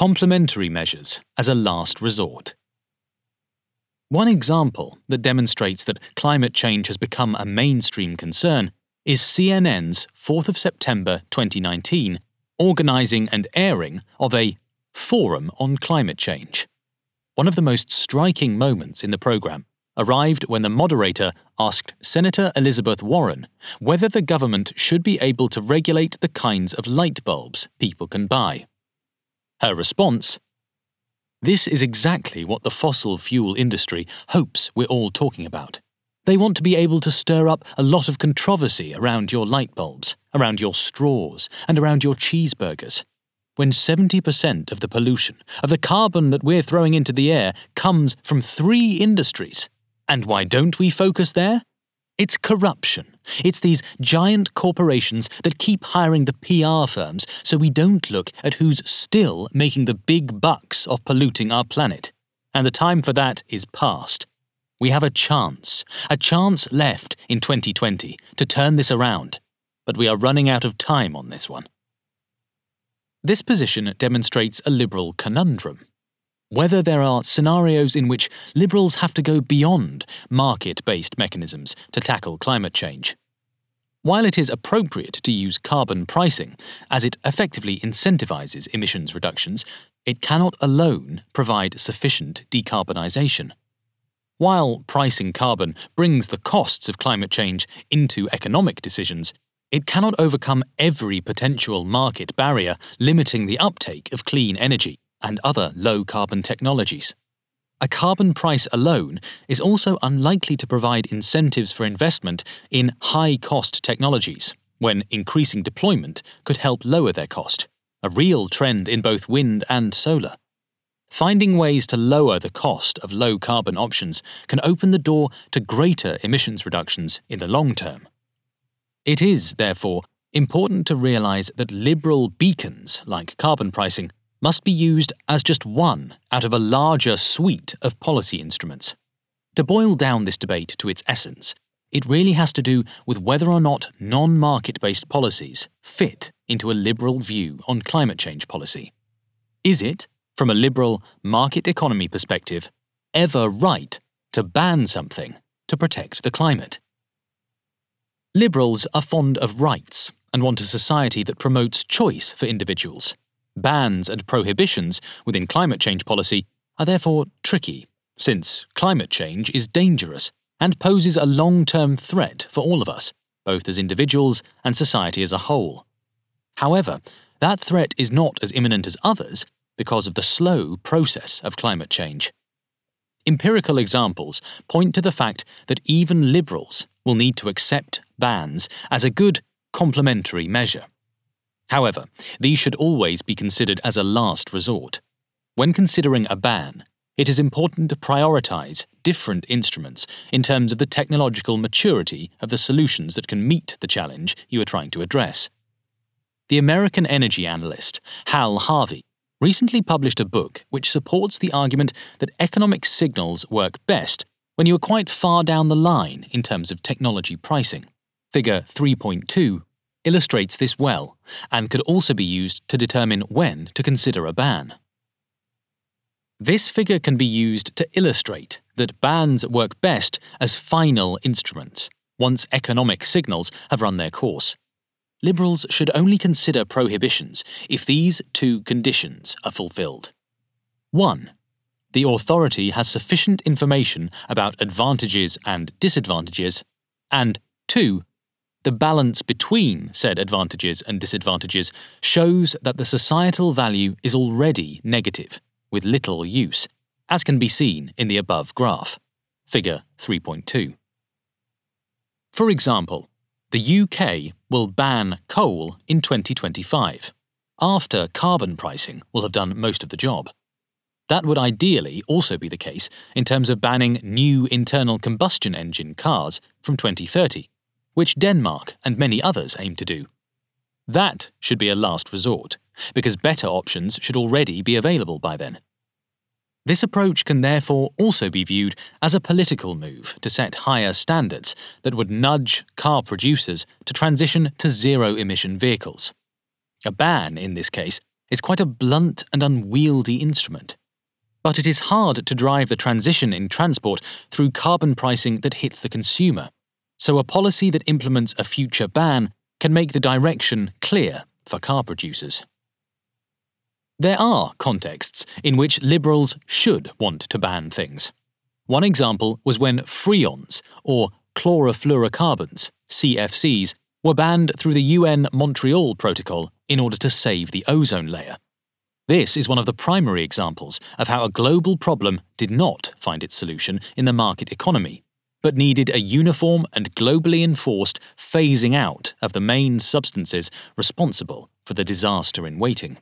complementary measures as a last resort. One example that demonstrates that climate change has become a mainstream concern is CNN's 4th of September 2019 organising and airing of a Forum on Climate Change. One of the most striking moments in the programme arrived when the moderator asked Senator Elizabeth Warren whether the government should be able to regulate the kinds of light bulbs people can buy. Her response This is exactly what the fossil fuel industry hopes we're all talking about. They want to be able to stir up a lot of controversy around your light bulbs, around your straws, and around your cheeseburgers. When 70% of the pollution, of the carbon that we're throwing into the air, comes from three industries. And why don't we focus there? It's corruption. It's these giant corporations that keep hiring the PR firms so we don't look at who's still making the big bucks of polluting our planet. And the time for that is past. We have a chance, a chance left in 2020 to turn this around, but we are running out of time on this one. This position demonstrates a liberal conundrum. Whether there are scenarios in which liberals have to go beyond market based mechanisms to tackle climate change. While it is appropriate to use carbon pricing, as it effectively incentivizes emissions reductions, it cannot alone provide sufficient decarbonisation. While pricing carbon brings the costs of climate change into economic decisions, it cannot overcome every potential market barrier limiting the uptake of clean energy and other low carbon technologies. A carbon price alone is also unlikely to provide incentives for investment in high cost technologies, when increasing deployment could help lower their cost, a real trend in both wind and solar. Finding ways to lower the cost of low carbon options can open the door to greater emissions reductions in the long term. It is, therefore, important to realise that liberal beacons, like carbon pricing, must be used as just one out of a larger suite of policy instruments. To boil down this debate to its essence, it really has to do with whether or not non market based policies fit into a liberal view on climate change policy. Is it, from a liberal market economy perspective, ever right to ban something to protect the climate. Liberals are fond of rights and want a society that promotes choice for individuals. Bans and prohibitions within climate change policy are therefore tricky, since climate change is dangerous and poses a long term threat for all of us, both as individuals and society as a whole. However, that threat is not as imminent as others because of the slow process of climate change. Empirical examples point to the fact that even liberals will need to accept bans as a good complementary measure. However, these should always be considered as a last resort. When considering a ban, it is important to prioritize different instruments in terms of the technological maturity of the solutions that can meet the challenge you are trying to address. The American energy analyst Hal Harvey recently published a book which supports the argument that economic signals work best when you are quite far down the line in terms of technology pricing. Figure 3.2 illustrates this well and could also be used to determine when to consider a ban. This figure can be used to illustrate that bans work best as final instruments once economic signals have run their course. Liberals should only consider prohibitions if these two conditions are fulfilled. 1. The authority has sufficient information about advantages and disadvantages, and 2. The balance between said advantages and disadvantages shows that the societal value is already negative, with little use, as can be seen in the above graph. Figure 3.2. For example, the UK will ban coal in 2025, after carbon pricing will have done most of the job. That would ideally also be the case in terms of banning new internal combustion engine cars from 2030, which Denmark and many others aim to do. That should be a last resort, because better options should already be available by then. This approach can therefore also be viewed as a political move to set higher standards that would nudge car producers to transition to zero emission vehicles. A ban, in this case, is quite a blunt and unwieldy instrument. But it is hard to drive the transition in transport through carbon pricing that hits the consumer, so a policy that implements a future ban can make the direction clear for car producers. There are contexts in which liberals should want to ban things. One example was when freons, or chlorofluorocarbons, CFCs, were banned through the UN Montreal Protocol in order to save the ozone layer. This is one of the primary examples of how a global problem did not find its solution in the market economy, but needed a uniform and globally enforced phasing out of the main substances responsible for the disaster in waiting.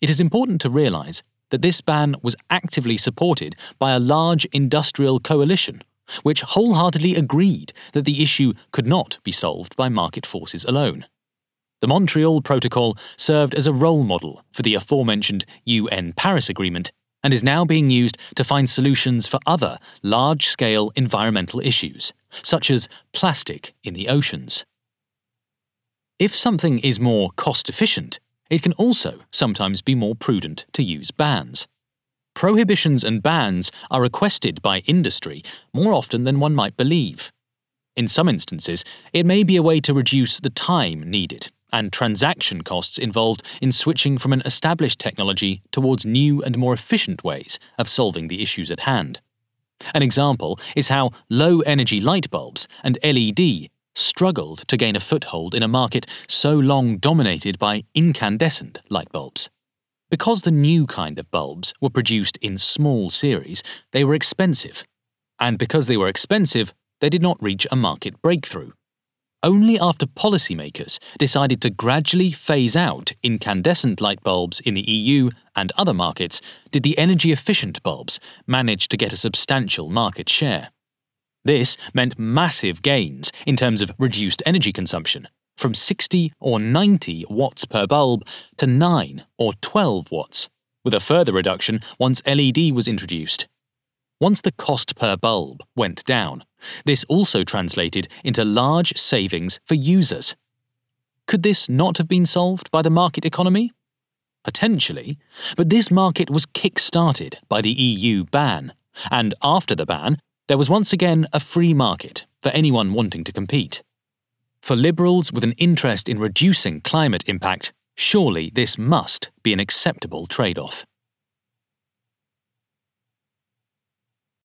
It is important to realize that this ban was actively supported by a large industrial coalition which wholeheartedly agreed that the issue could not be solved by market forces alone. The Montreal Protocol served as a role model for the aforementioned UN Paris Agreement and is now being used to find solutions for other large scale environmental issues, such as plastic in the oceans. If something is more cost efficient, it can also sometimes be more prudent to use bans. Prohibitions and bans are requested by industry more often than one might believe. In some instances, it may be a way to reduce the time needed and transaction costs involved in switching from an established technology towards new and more efficient ways of solving the issues at hand. An example is how low energy light bulbs and LED struggled to gain a foothold in a market so long dominated by incandescent light bulbs. Because the new kind of bulbs were produced in small series, they were expensive. And because they were expensive, they did not reach a market breakthrough. Only after policymakers decided to gradually phase out incandescent light bulbs in the EU and other markets did the energy efficient bulbs manage to get a substantial market share. This meant massive gains in terms of reduced energy consumption, from 60 or 90 watts per bulb to 9 or 12 watts, with a further reduction once LED was introduced. Once the cost per bulb went down, this also translated into large savings for users. Could this not have been solved by the market economy? Potentially, but this market was kick started by the EU ban, and after the ban, there was once again a free market for anyone wanting to compete. For liberals with an interest in reducing climate impact, surely this must be an acceptable trade off.